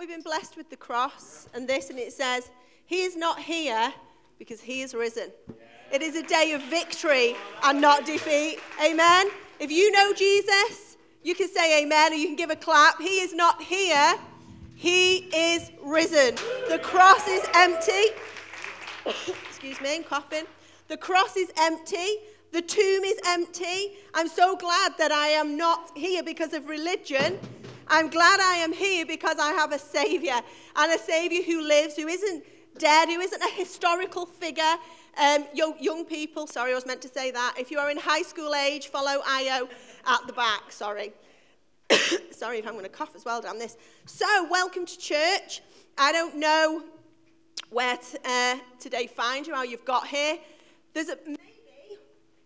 we been blessed with the cross and this? And it says, He is not here because He is risen. It is a day of victory and not defeat. Amen. If you know Jesus, you can say amen or you can give a clap. He is not here, He is risen. The cross is empty. Excuse me, I'm coughing. The cross is empty. The tomb is empty. I'm so glad that I am not here because of religion. I'm glad I am here because I have a Savior and a Savior who lives, who isn't dead, who isn't a historical figure. Um, young, young people, sorry, I was meant to say that. If you are in high school age, follow IO at the back. Sorry. sorry if I'm going to cough as well down this. So, welcome to church. I don't know where uh, today find you, how you've got here. There's a, maybe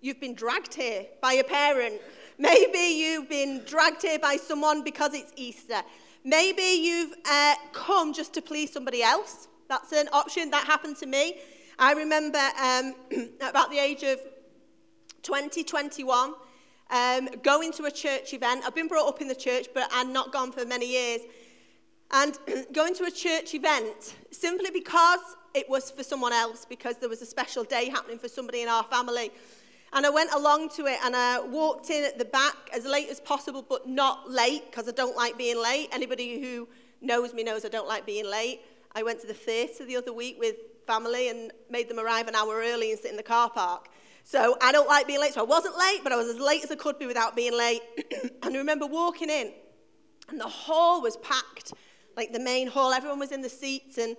you've been dragged here by a parent. Maybe you've been dragged here by someone because it's Easter. Maybe you've uh, come just to please somebody else. That's an option. That happened to me. I remember um, about the age of 20, 21, um, going to a church event. I've been brought up in the church, but I'd not gone for many years. And going to a church event simply because it was for someone else, because there was a special day happening for somebody in our family. And I went along to it and I walked in at the back as late as possible, but not late because I don't like being late. Anybody who knows me knows I don't like being late. I went to the theatre the other week with family and made them arrive an hour early and sit in the car park. So I don't like being late. So I wasn't late, but I was as late as I could be without being late. and I remember walking in, and the hall was packed, like the main hall. Everyone was in the seats. And,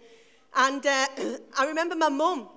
and uh, I remember my mum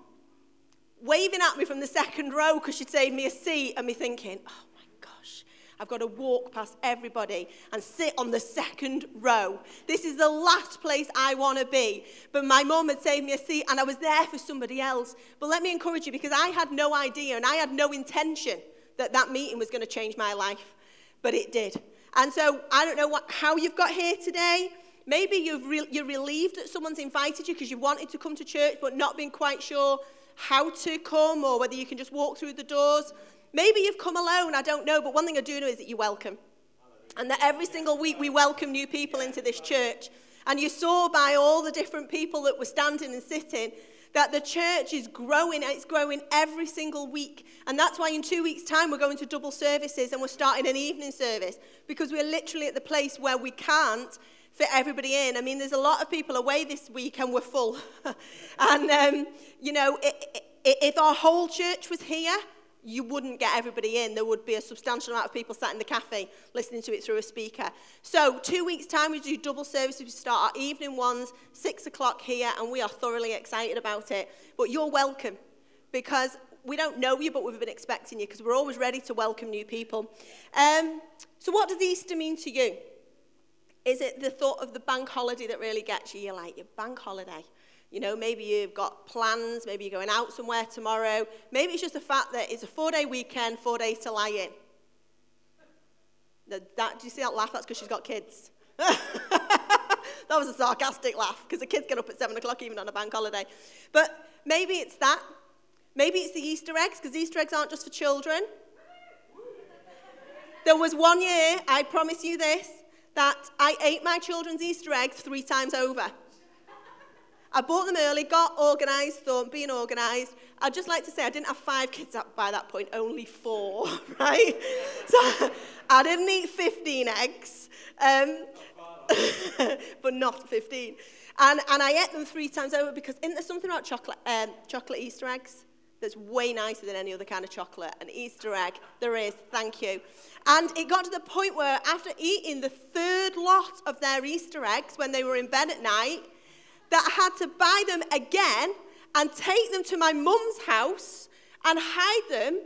waving at me from the second row because she'd saved me a seat, and me thinking, oh my gosh, I've got to walk past everybody and sit on the second row. This is the last place I want to be. But my mum had saved me a seat, and I was there for somebody else. But let me encourage you because I had no idea and I had no intention that that meeting was going to change my life, but it did. And so I don't know what, how you've got here today. Maybe you've re- you're relieved that someone's invited you because you wanted to come to church but not been quite sure how to come or whether you can just walk through the doors. Maybe you've come alone, I don't know, but one thing I do know is that you're welcome. And that every single week we welcome new people into this church. And you saw by all the different people that were standing and sitting that the church is growing and it's growing every single week. And that's why in two weeks' time we're going to double services and we're starting an evening service because we're literally at the place where we can't fit everybody in. I mean, there's a lot of people away this week and we're full. and, um, you know, if our whole church was here, you wouldn't get everybody in. There would be a substantial amount of people sat in the cafe listening to it through a speaker. So, two weeks' time, we do double services. We start our evening ones, six o'clock here, and we are thoroughly excited about it. But you're welcome because we don't know you, but we've been expecting you because we're always ready to welcome new people. Um, so, what does Easter mean to you? Is it the thought of the bank holiday that really gets you? You're like, your bank holiday. You know, maybe you've got plans, maybe you're going out somewhere tomorrow. Maybe it's just the fact that it's a four day weekend, four days to lie in. That, that, do you see that laugh? That's because she's got kids. that was a sarcastic laugh because the kids get up at seven o'clock even on a bank holiday. But maybe it's that. Maybe it's the Easter eggs because Easter eggs aren't just for children. There was one year, I promise you this, that I ate my children's Easter eggs three times over. I bought them early, got organised, thought being organised. I'd just like to say I didn't have five kids up by that point, only four, right? So I didn't eat 15 eggs, um, but not 15. And, and I ate them three times over because isn't there something about chocolate, um, chocolate Easter eggs? that's way nicer than any other kind of chocolate. An Easter egg, there is, thank you. And it got to the point where after eating the third lot of their Easter eggs when they were in bed at night, that I had to buy them again and take them to my mum's house and hide them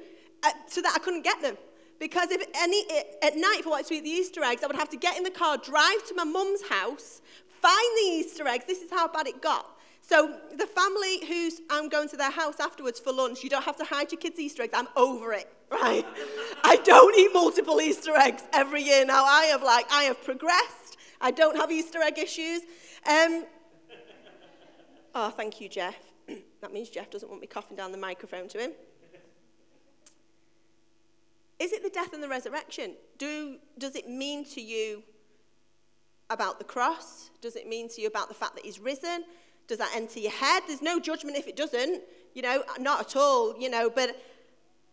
uh, so that I couldn't get them. Because if any at night, if I wanted to eat the Easter eggs, I would have to get in the car, drive to my mum's house, find the Easter eggs. This is how bad it got. So the family who's I'm going to their house afterwards for lunch, you don't have to hide your kids' Easter eggs. I'm over it, right? I don't eat multiple Easter eggs every year now. I have like I have progressed. I don't have Easter egg issues. Um, oh, thank you, Jeff. that means Jeff doesn't want me coughing down the microphone to him. Is it the death and the resurrection? Do, does it mean to you about the cross? Does it mean to you about the fact that he's risen? Does that enter your head? There's no judgment if it doesn't, you know, not at all, you know, but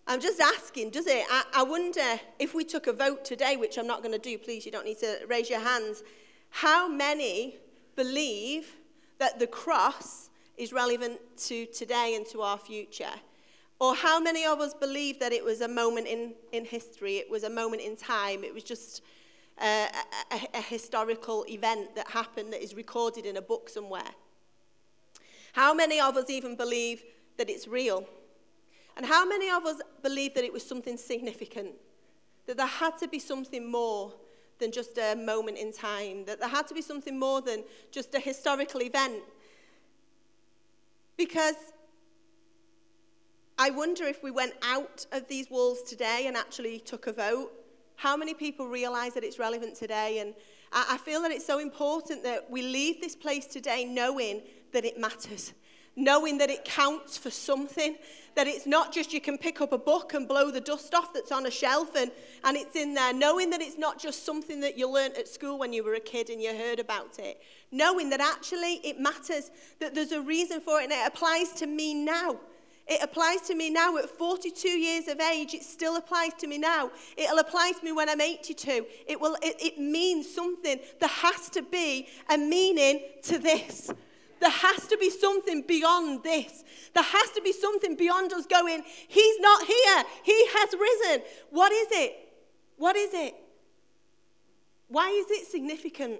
I'm just asking, does it? I, I wonder if we took a vote today, which I'm not going to do, please, you don't need to raise your hands, how many believe that the cross is relevant to today and to our future? Or how many of us believe that it was a moment in, in history, it was a moment in time, it was just uh, a, a, a historical event that happened that is recorded in a book somewhere? How many of us even believe that it's real? And how many of us believe that it was something significant? That there had to be something more than just a moment in time? That there had to be something more than just a historical event? Because I wonder if we went out of these walls today and actually took a vote, how many people realize that it's relevant today? And I feel that it's so important that we leave this place today knowing that it matters, knowing that it counts for something, that it's not just you can pick up a book and blow the dust off that's on a shelf and, and it's in there, knowing that it's not just something that you learnt at school when you were a kid and you heard about it, knowing that actually it matters, that there's a reason for it and it applies to me now. It applies to me now at 42 years of age. It still applies to me now. It'll apply to me when I'm 82. It, will, it, it means something. There has to be a meaning to this. There has to be something beyond this. There has to be something beyond us going, He's not here. He has risen. What is it? What is it? Why is it significant?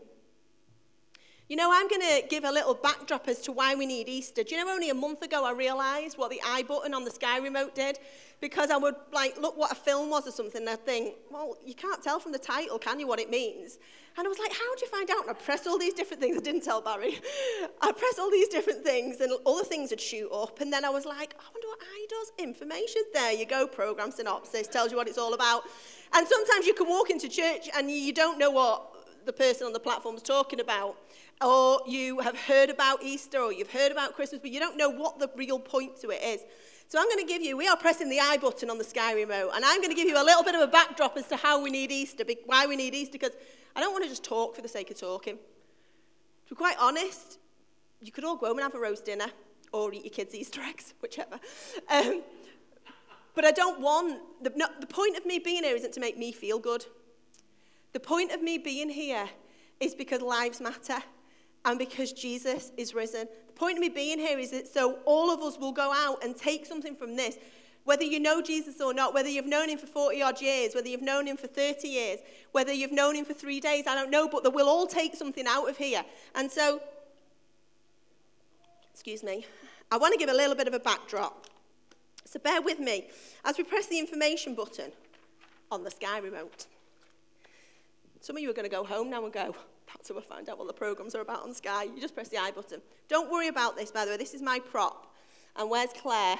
You know, I'm going to give a little backdrop as to why we need Easter. Do you know, only a month ago I realised what the I button on the Sky remote did? Because I would, like, look what a film was or something, and I'd think, well, you can't tell from the title, can you, what it means? And I was like, how do you find out? And I pressed all these different things. I didn't tell Barry. I pressed all these different things, and all the things would shoot up. And then I was like, I wonder what I does. Information. There you go. Program synopsis tells you what it's all about. And sometimes you can walk into church and you don't know what the person on the platform is talking about or you have heard about Easter or you've heard about Christmas, but you don't know what the real point to it is. So I'm going to give you, we are pressing the I button on the Sky Remote, and I'm going to give you a little bit of a backdrop as to how we need Easter, why we need Easter, because I don't want to just talk for the sake of talking. To be quite honest, you could all go home and have a roast dinner or eat your kids' Easter eggs, whichever. Um, but I don't want, the, no, the point of me being here isn't to make me feel good. The point of me being here is because lives matter and because Jesus is risen. The point of me being here is that so all of us will go out and take something from this. Whether you know Jesus or not, whether you've known him for 40 odd years, whether you've known him for 30 years, whether you've known him for three days, I don't know, but that we'll all take something out of here. And so, excuse me, I want to give a little bit of a backdrop. So bear with me as we press the information button on the Sky remote. Some of you are going to go home now and go, that's how I find out what the programs are about on Sky. You just press the I button. Don't worry about this, by the way. This is my prop. And where's Claire,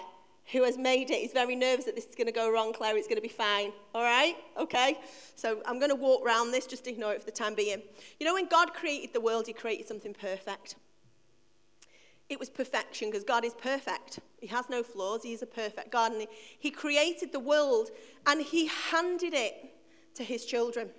who has made it? He's very nervous that this is going to go wrong, Claire. It's going to be fine. All right? Okay? So I'm going to walk around this. Just ignore it for the time being. You know, when God created the world, he created something perfect. It was perfection because God is perfect. He has no flaws. He is a perfect God. And he created the world and he handed it to his children.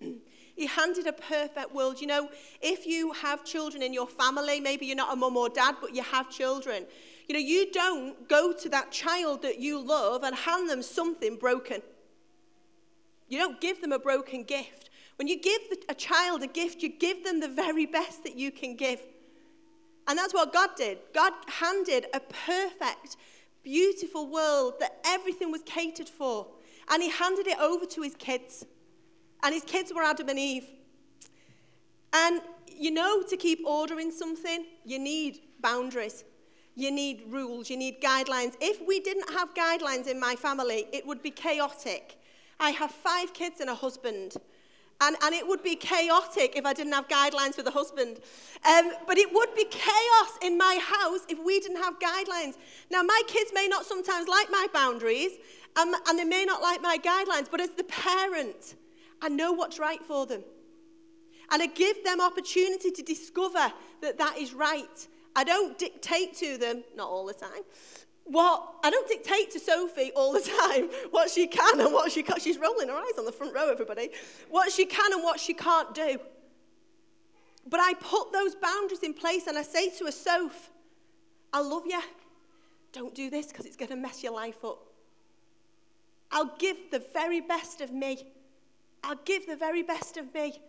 He handed a perfect world. You know, if you have children in your family, maybe you're not a mum or dad, but you have children, you know, you don't go to that child that you love and hand them something broken. You don't give them a broken gift. When you give a child a gift, you give them the very best that you can give. And that's what God did. God handed a perfect, beautiful world that everything was catered for. And He handed it over to His kids. And his kids were Adam and Eve. And you know, to keep order in something, you need boundaries. You need rules, you need guidelines. If we didn't have guidelines in my family, it would be chaotic. I have five kids and a husband. And, and it would be chaotic if I didn't have guidelines for the husband. Um, but it would be chaos in my house if we didn't have guidelines. Now, my kids may not sometimes like my boundaries, um, and they may not like my guidelines, but as the parent, I know what's right for them. And I give them opportunity to discover that that is right. I don't dictate to them, not all the time, what I don't dictate to Sophie all the time what she can and what she can't. She's rolling her eyes on the front row, everybody. What she can and what she can't do. But I put those boundaries in place and I say to a Soph, I love you. Don't do this because it's going to mess your life up. I'll give the very best of me. I'll give the very best of me.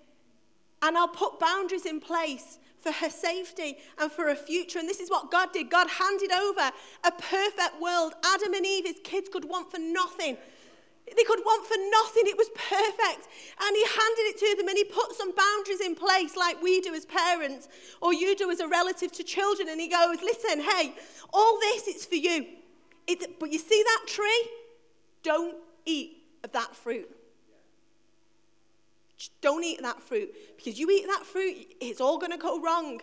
And I'll put boundaries in place for her safety and for her future. And this is what God did. God handed over a perfect world. Adam and Eve, his kids, could want for nothing. They could want for nothing. It was perfect. And he handed it to them and he put some boundaries in place, like we do as parents, or you do as a relative to children. And he goes, Listen, hey, all this is for you. But you see that tree? Don't eat of that fruit. Don't eat that fruit because you eat that fruit, it's all going to go wrong.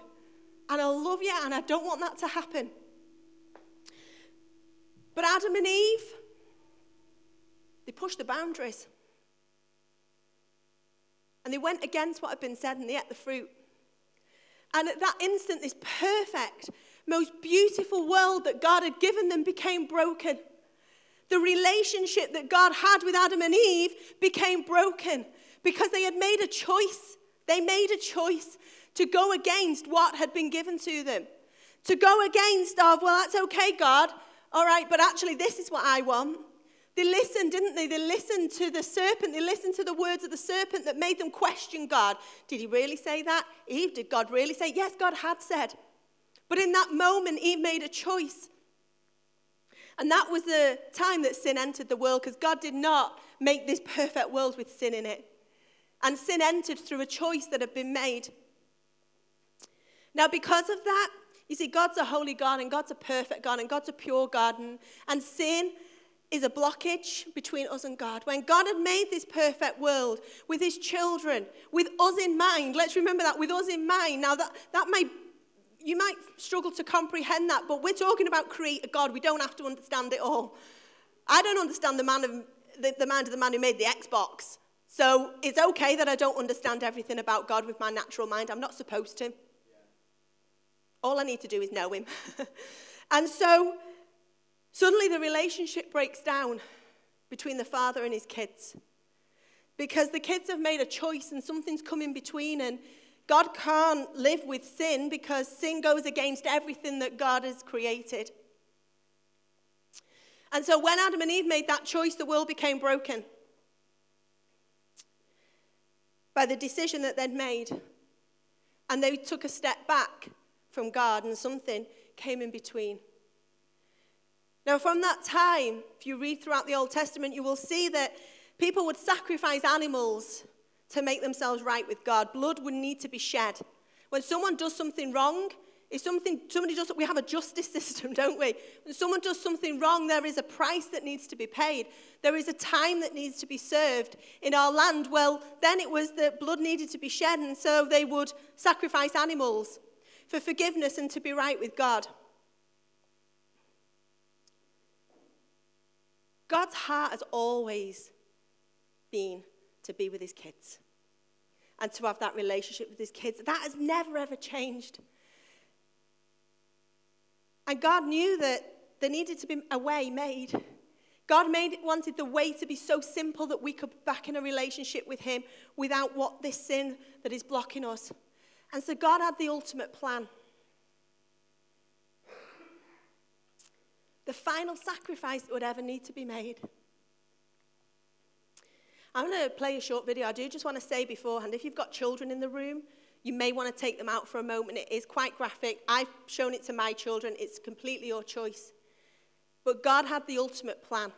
And I love you and I don't want that to happen. But Adam and Eve, they pushed the boundaries. And they went against what had been said and they ate the fruit. And at that instant, this perfect, most beautiful world that God had given them became broken. The relationship that God had with Adam and Eve became broken because they had made a choice. They made a choice to go against what had been given to them. To go against of, well, that's okay, God. All right, but actually, this is what I want. They listened, didn't they? They listened to the serpent. They listened to the words of the serpent that made them question God. Did he really say that? Eve, did God really say? Yes, God had said. But in that moment, Eve made a choice. And that was the time that sin entered the world because God did not make this perfect world with sin in it. And sin entered through a choice that had been made. Now, because of that, you see, God's a holy God and God's a perfect God and God's a pure God. And, sin is a blockage between us and God. When God had made this perfect world with his children, with us in mind, let's remember that, with us in mind. Now, that, that may, you might struggle to comprehend that, but we're talking about creator God. We don't have to understand it all. I don't understand the, man of, the, the mind of the man who made the Xbox. So it's okay that I don't understand everything about God with my natural mind. I'm not supposed to. All I need to do is know him. and so Suddenly, the relationship breaks down between the father and his kids because the kids have made a choice and something's come in between, and God can't live with sin because sin goes against everything that God has created. And so, when Adam and Eve made that choice, the world became broken by the decision that they'd made. And they took a step back from God, and something came in between. Now, from that time, if you read throughout the Old Testament, you will see that people would sacrifice animals to make themselves right with God. Blood would need to be shed. When someone does something wrong, if something, somebody does, we have a justice system, don't we? When someone does something wrong, there is a price that needs to be paid. There is a time that needs to be served in our land. Well, then it was that blood needed to be shed, and so they would sacrifice animals for forgiveness and to be right with God. God's heart has always been to be with his kids and to have that relationship with his kids. That has never, ever changed. And God knew that there needed to be a way made. God made, wanted the way to be so simple that we could be back in a relationship with Him without what this sin that is blocking us. And so God had the ultimate plan. the final sacrifice that would ever need to be made. I'm going to play a short video. I do just want to say beforehand if you've got children in the room, you may want to take them out for a moment. It is quite graphic. I've shown it to my children, it's completely your choice. But God had the ultimate plan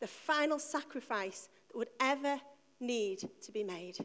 the final sacrifice that would ever need to be made.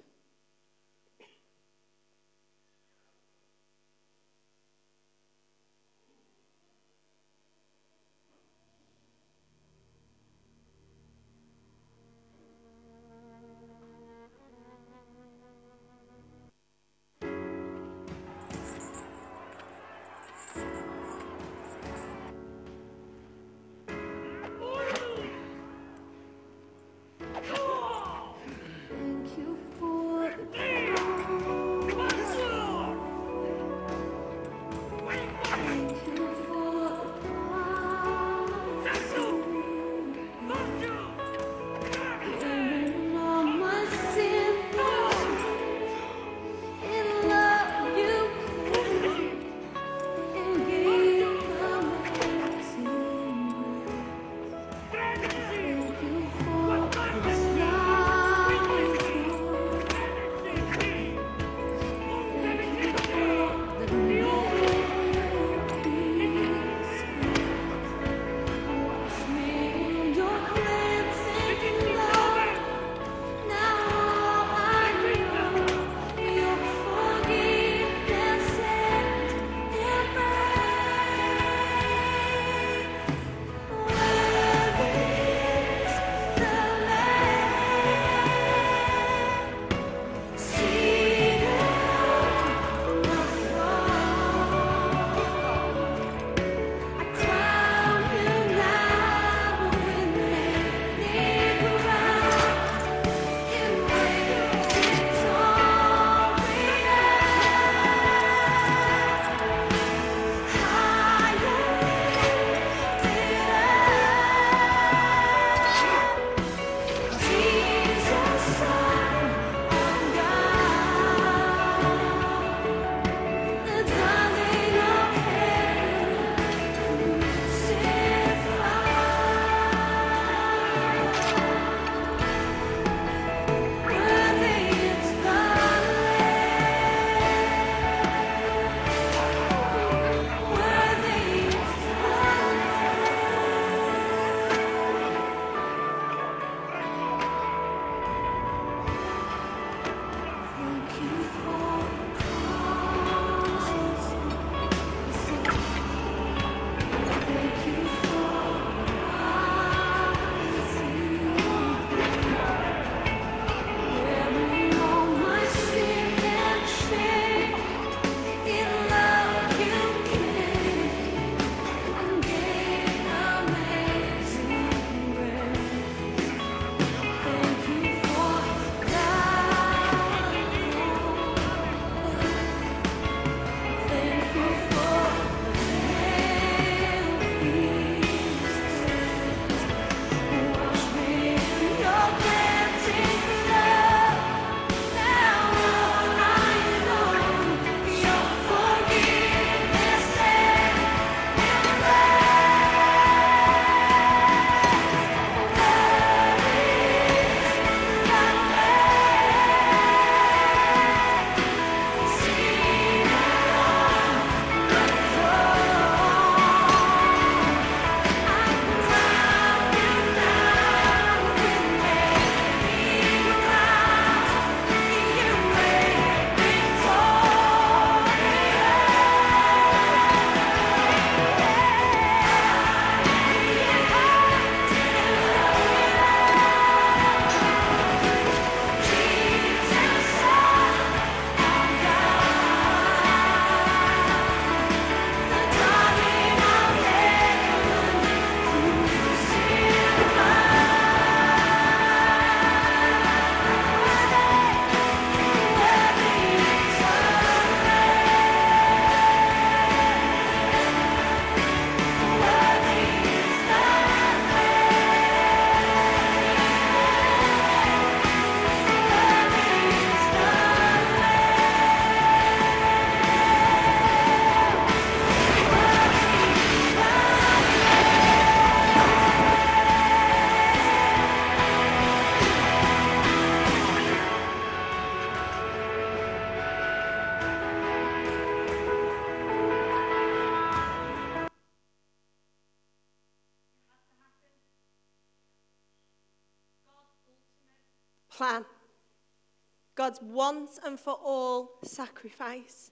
Once and for all sacrifice.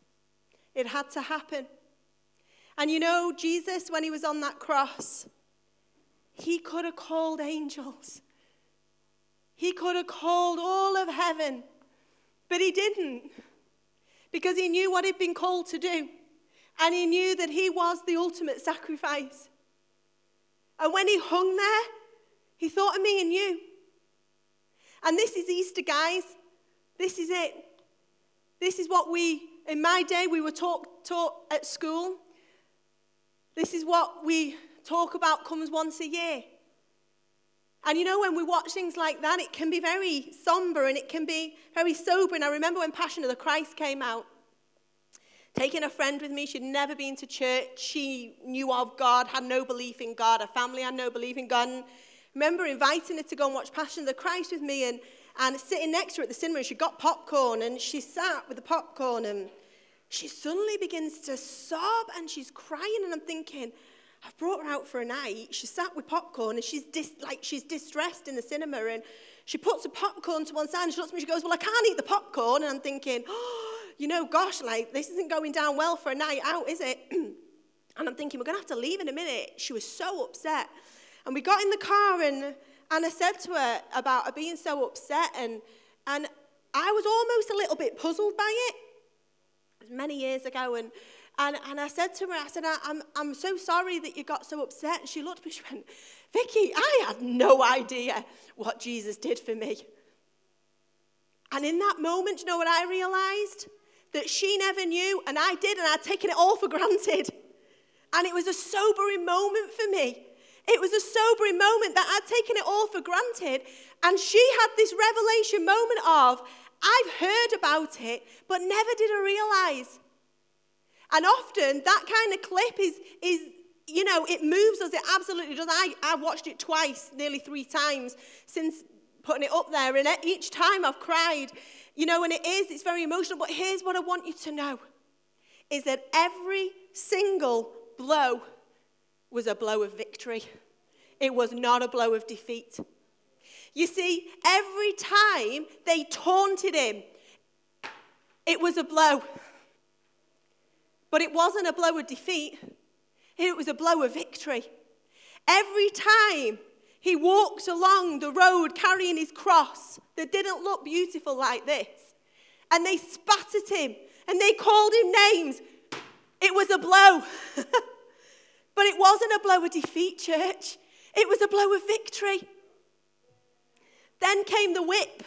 It had to happen. And you know, Jesus, when he was on that cross, he could have called angels. He could have called all of heaven, but he didn't because he knew what he'd been called to do. And he knew that he was the ultimate sacrifice. And when he hung there, he thought of me and you. And this is Easter, guys. This is it. This is what we, in my day, we were taught, taught at school. This is what we talk about comes once a year. And you know, when we watch things like that, it can be very somber and it can be very sober. And I remember when Passion of the Christ came out, taking a friend with me, she'd never been to church, she knew of God, had no belief in God, her family had no belief in God. And I remember inviting her to go and watch Passion of the Christ with me and, and sitting next to her at the cinema, and she got popcorn and she sat with the popcorn and she suddenly begins to sob and she's crying. And I'm thinking, I've brought her out for a night. She sat with popcorn and she's dis- like she's distressed in the cinema and she puts the popcorn to one side and she looks at me. She goes, "Well, I can't eat the popcorn." And I'm thinking, "Oh, you know, gosh, like this isn't going down well for a night out, is it?" and I'm thinking, "We're going to have to leave in a minute." She was so upset, and we got in the car and and I said to her about her being so upset and and I was almost a little bit puzzled by it. Many years ago and. And, and I said to her, I said, I'm, I'm so sorry that you got so upset. And she looked at me, she went, Vicky, I had no idea what Jesus did for me. And in that moment, you know what I realized? That she never knew, and I did, and I'd taken it all for granted. And it was a sobering moment for me. It was a sobering moment that I'd taken it all for granted. And she had this revelation moment of, I've heard about it, but never did I realize and often that kind of clip is, is you know, it moves us. It absolutely does. I, I watched it twice, nearly three times since putting it up there. And each time I've cried, you know, and it is, it's very emotional. But here's what I want you to know is that every single blow was a blow of victory. It was not a blow of defeat. You see, every time they taunted him, it was a blow. But it wasn't a blow of defeat, it was a blow of victory. Every time he walked along the road carrying his cross that didn't look beautiful like this, and they spat at him and they called him names, it was a blow. but it wasn't a blow of defeat, church. It was a blow of victory. Then came the whip.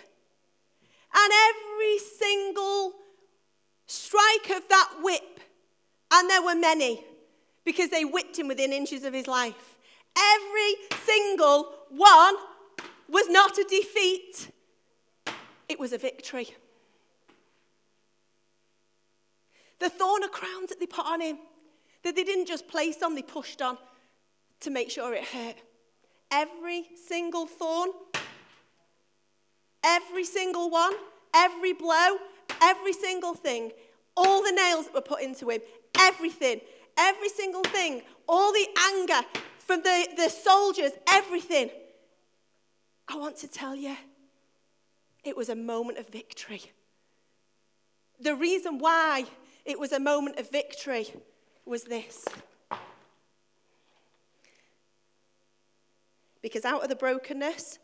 And every single strike of that whip and there were many because they whipped him within inches of his life. Every single one was not a defeat, it was a victory. The thorn of crowns that they put on him, that they didn't just place on, they pushed on to make sure it hurt. Every single thorn, every single one, every blow, every single thing, all the nails that were put into him, everything, every single thing, all the anger from the, the soldiers, everything. I want to tell you, it was a moment of victory. The reason why it was a moment of victory was this. Because out of the brokenness,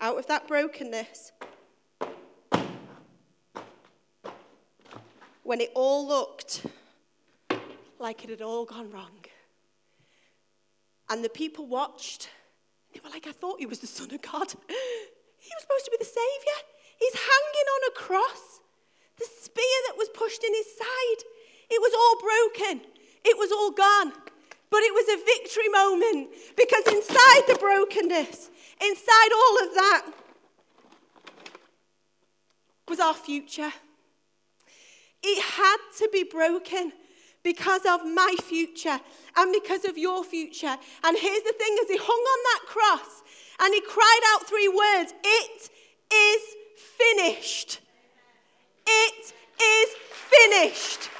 out of that brokenness, when it all looked like it had all gone wrong. And the people watched. They were like, I thought he was the Son of God. He was supposed to be the Savior. He's hanging on a cross. The spear that was pushed in his side, it was all broken. It was all gone. But it was a victory moment because inside the brokenness, inside all of that, was our future. It had to be broken because of my future and because of your future. And here's the thing as he hung on that cross and he cried out three words It is finished. It is finished.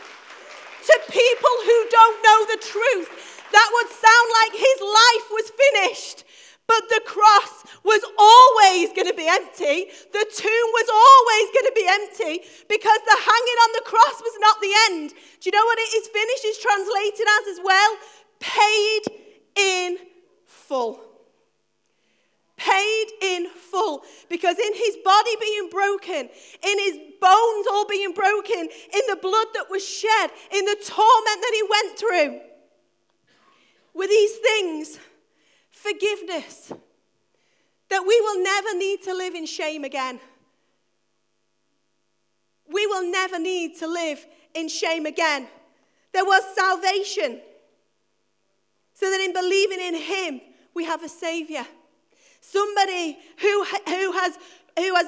To people who don't know the truth, that would sound like his life was finished. But the cross was always going to be empty. The tomb was always going to be empty because the hanging on the cross was not the end. Do you know what it is finished is translated as as well? Paid in full. Paid in full. Because in his body being broken, in his bones all being broken, in the blood that was shed, in the torment that he went through, with these things, forgiveness, that we will never need to live in shame again. We will never need to live in shame again. There was salvation, so that in believing in Him, we have a Savior. Somebody who, who, has, who has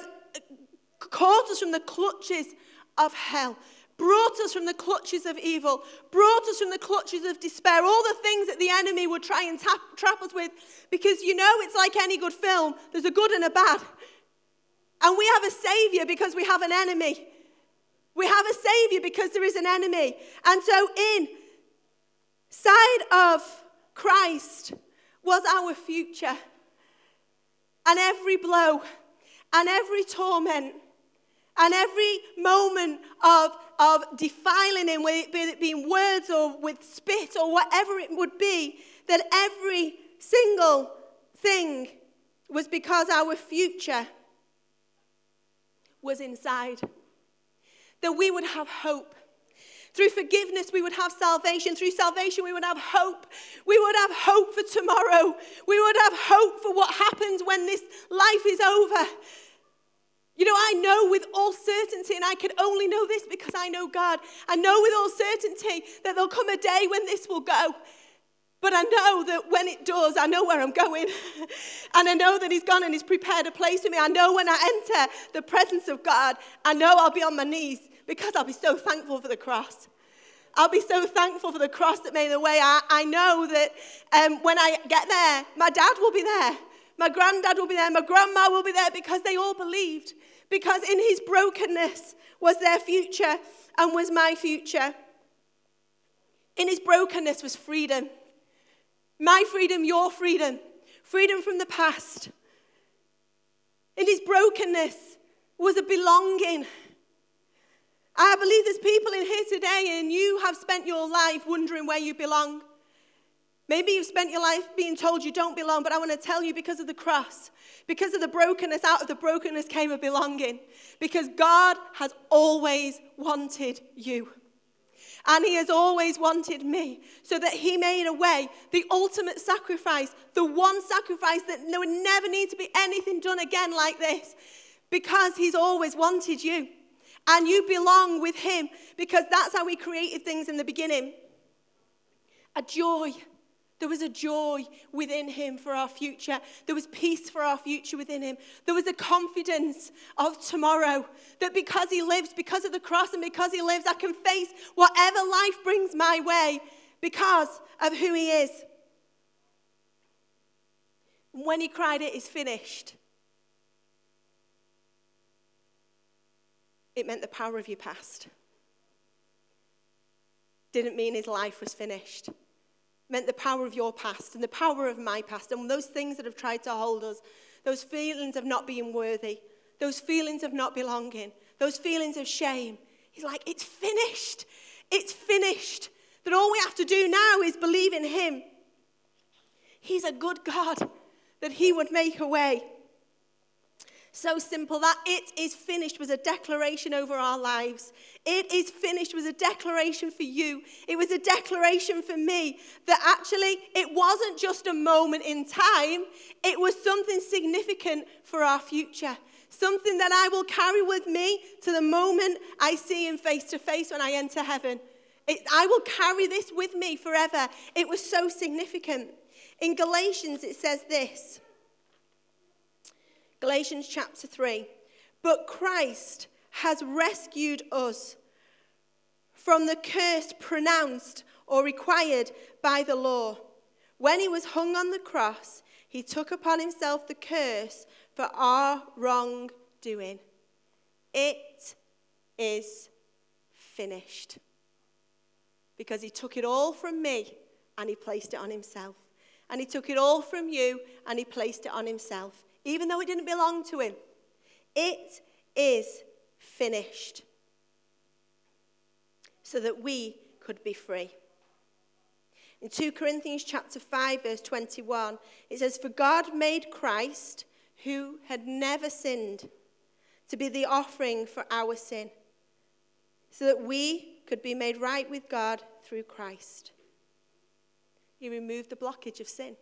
caught us from the clutches of hell, brought us from the clutches of evil, brought us from the clutches of despair, all the things that the enemy would try and tap, trap us with. Because you know, it's like any good film there's a good and a bad. And we have a savior because we have an enemy. We have a savior because there is an enemy. And so, in side of Christ was our future. And every blow and every torment and every moment of, of defiling him, whether it be in words or with spit or whatever it would be, that every single thing was because our future was inside. That we would have hope. Through forgiveness, we would have salvation. Through salvation, we would have hope. We would have hope for tomorrow. We would have hope for what happens when this life is over. You know, I know with all certainty, and I can only know this because I know God. I know with all certainty that there'll come a day when this will go. But I know that when it does, I know where I'm going. and I know that He's gone and He's prepared a place for me. I know when I enter the presence of God, I know I'll be on my knees because I'll be so thankful for the cross. I'll be so thankful for the cross that made the way. I, I know that um, when I get there, my dad will be there. My granddad will be there. My grandma will be there because they all believed because in his brokenness was their future and was my future. In his brokenness was freedom. My freedom, your freedom, freedom from the past. In his brokenness was a belonging. I believe there's people in here today, and you have spent your life wondering where you belong. Maybe you've spent your life being told you don't belong, but I want to tell you because of the cross, because of the brokenness, out of the brokenness came a belonging. Because God has always wanted you. And He has always wanted me. So that He made a way, the ultimate sacrifice, the one sacrifice that there would never need to be anything done again like this. Because He's always wanted you. And you belong with Him because that's how He created things in the beginning. A joy there was a joy within him for our future. There was peace for our future within him. There was a confidence of tomorrow that because he lives, because of the cross, and because he lives, I can face whatever life brings my way because of who he is. When he cried, It is finished, it meant the power of your past. Didn't mean his life was finished meant the power of your past and the power of my past and those things that have tried to hold us, those feelings of not being worthy, those feelings of not belonging, those feelings of shame. He's like, it's finished. It's finished. That all we have to do now is believe in Him. He's a good God, that He would make a way. So simple. That it is finished was a declaration over our lives. It is finished was a declaration for you. It was a declaration for me that actually it wasn't just a moment in time, it was something significant for our future. Something that I will carry with me to the moment I see him face to face when I enter heaven. It, I will carry this with me forever. It was so significant. In Galatians, it says this. Galatians chapter 3. But Christ has rescued us from the curse pronounced or required by the law. When he was hung on the cross, he took upon himself the curse for our wrongdoing. It is finished. Because he took it all from me and he placed it on himself. and he took it all from you and he placed it on himself, even though it didn't belong to him. It is finished so that we could be free. In 2 Corinthians chapter 5 verse 21, it says for God made Christ who had never sinned to be the offering for our sin so that we could be made right with God through Christ. He removed the blockage of sin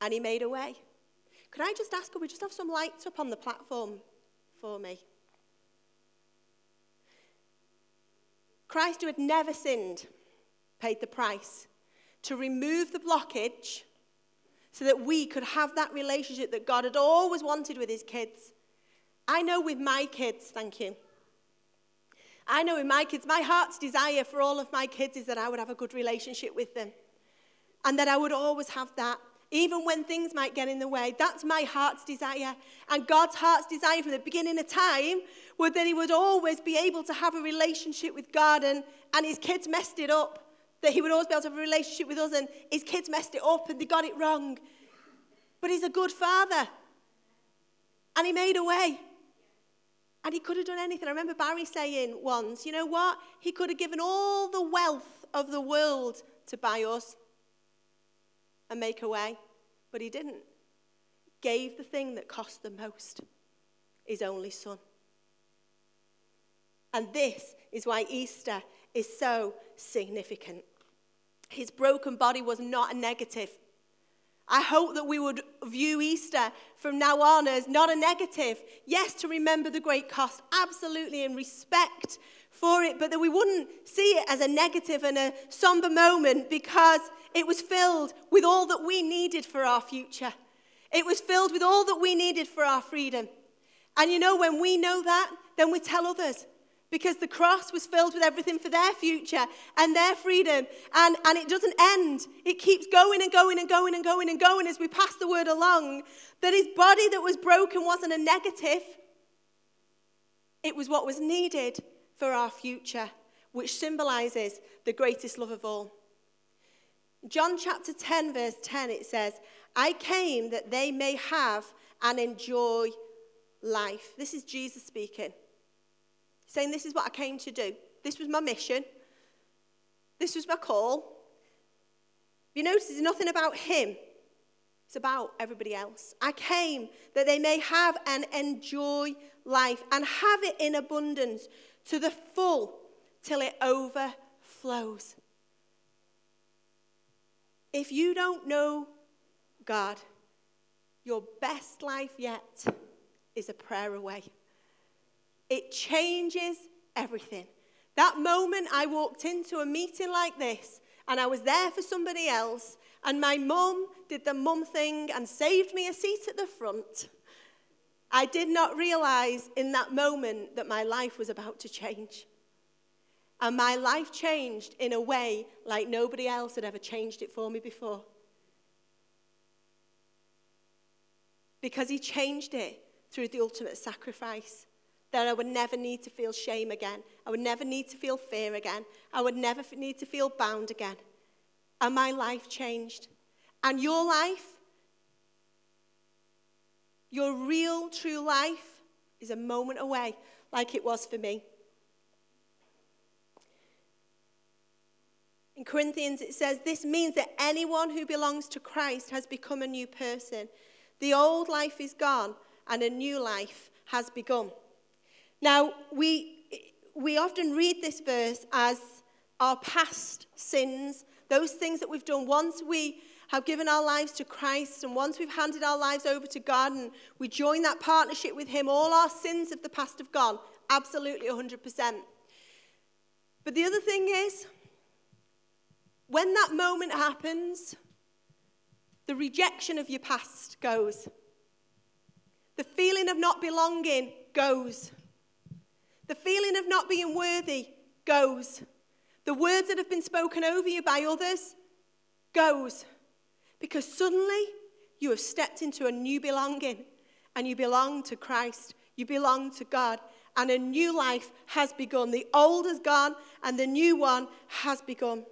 and he made a way. Could I just ask, could we just have some lights up on the platform for me? Christ, who had never sinned, paid the price to remove the blockage so that we could have that relationship that God had always wanted with his kids. I know with my kids, thank you. I know with my kids, my heart's desire for all of my kids is that I would have a good relationship with them and that I would always have that even when things might get in the way. That's my heart's desire. And God's heart's desire from the beginning of time was that he would always be able to have a relationship with God, and, and his kids messed it up. That he would always be able to have a relationship with us, and his kids messed it up and they got it wrong. But he's a good father. And he made a way. And he could have done anything. I remember Barry saying once, you know what? He could have given all the wealth of the world to buy us and make a way, but he didn't. Gave the thing that cost the most, his only son. And this is why Easter is so significant. His broken body was not a negative. I hope that we would view Easter from now on as not a negative. Yes, to remember the great cost, absolutely, and respect for it, but that we wouldn't see it as a negative and a somber moment because it was filled with all that we needed for our future. It was filled with all that we needed for our freedom. And you know, when we know that, then we tell others because the cross was filled with everything for their future and their freedom. And, and it doesn't end, it keeps going and going and going and going and going as we pass the word along. That his body that was broken wasn't a negative, it was what was needed for our future, which symbolizes the greatest love of all. John chapter 10, verse 10, it says, I came that they may have and enjoy life. This is Jesus speaking, saying, This is what I came to do. This was my mission. This was my call. You notice it's nothing about him, it's about everybody else. I came that they may have and enjoy life and have it in abundance to the full till it overflows. If you don't know God, your best life yet is a prayer away. It changes everything. That moment I walked into a meeting like this and I was there for somebody else, and my mum did the mum thing and saved me a seat at the front. I did not realize in that moment that my life was about to change. And my life changed in a way like nobody else had ever changed it for me before. Because he changed it through the ultimate sacrifice. That I would never need to feel shame again. I would never need to feel fear again. I would never need to feel bound again. And my life changed. And your life, your real, true life, is a moment away, like it was for me. In Corinthians, it says, This means that anyone who belongs to Christ has become a new person. The old life is gone, and a new life has begun. Now, we, we often read this verse as our past sins, those things that we've done once we have given our lives to Christ, and once we've handed our lives over to God and we join that partnership with Him, all our sins of the past have gone. Absolutely 100%. But the other thing is, when that moment happens, the rejection of your past goes. The feeling of not belonging goes. The feeling of not being worthy goes. The words that have been spoken over you by others goes. Because suddenly you have stepped into a new belonging and you belong to Christ. You belong to God. And a new life has begun. The old has gone and the new one has begun.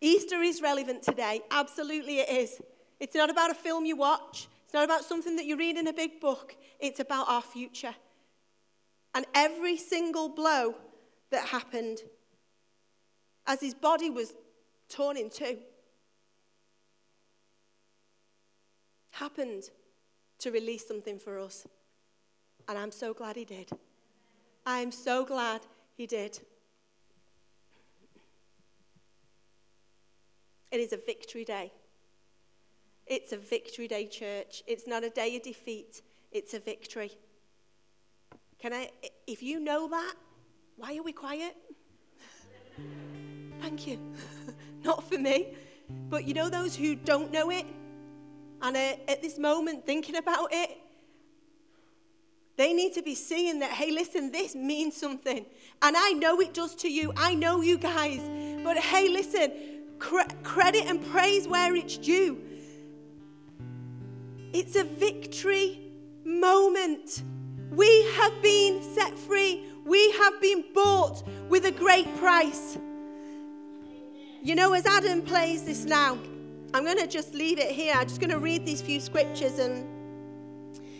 Easter is relevant today. Absolutely, it is. It's not about a film you watch, it's not about something that you read in a big book. It's about our future. And every single blow that happened as his body was torn in two happened to release something for us. And I'm so glad he did. I am so glad he did. It is a victory day. It's a victory day, church. It's not a day of defeat, it's a victory. Can I, if you know that, why are we quiet? Thank you. not for me. But you know those who don't know it and are at this moment thinking about it? They need to be seeing that, hey, listen, this means something. And I know it does to you. I know you guys. But hey, listen, cre- credit and praise where it's due. It's a victory moment. We have been set free. We have been bought with a great price. You know, as Adam plays this now, I'm going to just leave it here. I'm just going to read these few scriptures and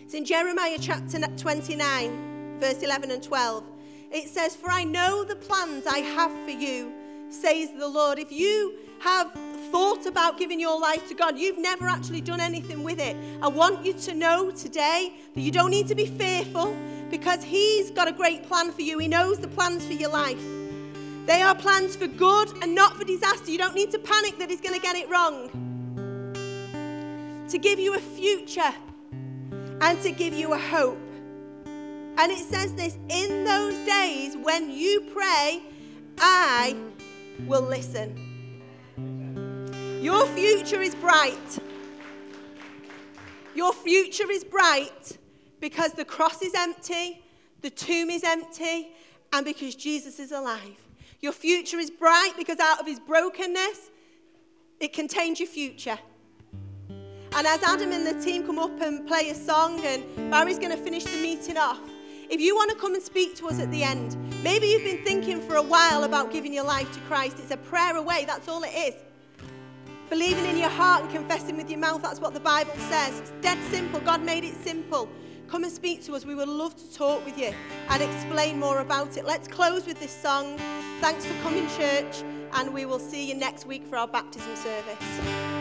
it's in Jeremiah chapter 29, verse 11 and 12. It says, For I know the plans I have for you, says the Lord. If you have thought about giving your life to God, you've never actually done anything with it. I want you to know today that you don't need to be fearful because He's got a great plan for you. He knows the plans for your life. They are plans for good and not for disaster. You don't need to panic that He's going to get it wrong. To give you a future and to give you a hope. And it says this in those days when you pray, I will listen. Your future is bright. Your future is bright because the cross is empty, the tomb is empty, and because Jesus is alive. Your future is bright because out of his brokenness, it contains your future. And as Adam and the team come up and play a song, and Barry's going to finish the meeting off, if you want to come and speak to us at the end, maybe you've been thinking for a while about giving your life to Christ. It's a prayer away, that's all it is. Believing in your heart and confessing with your mouth, that's what the Bible says. It's dead simple. God made it simple. Come and speak to us. We would love to talk with you and explain more about it. Let's close with this song. Thanks for coming, church, and we will see you next week for our baptism service.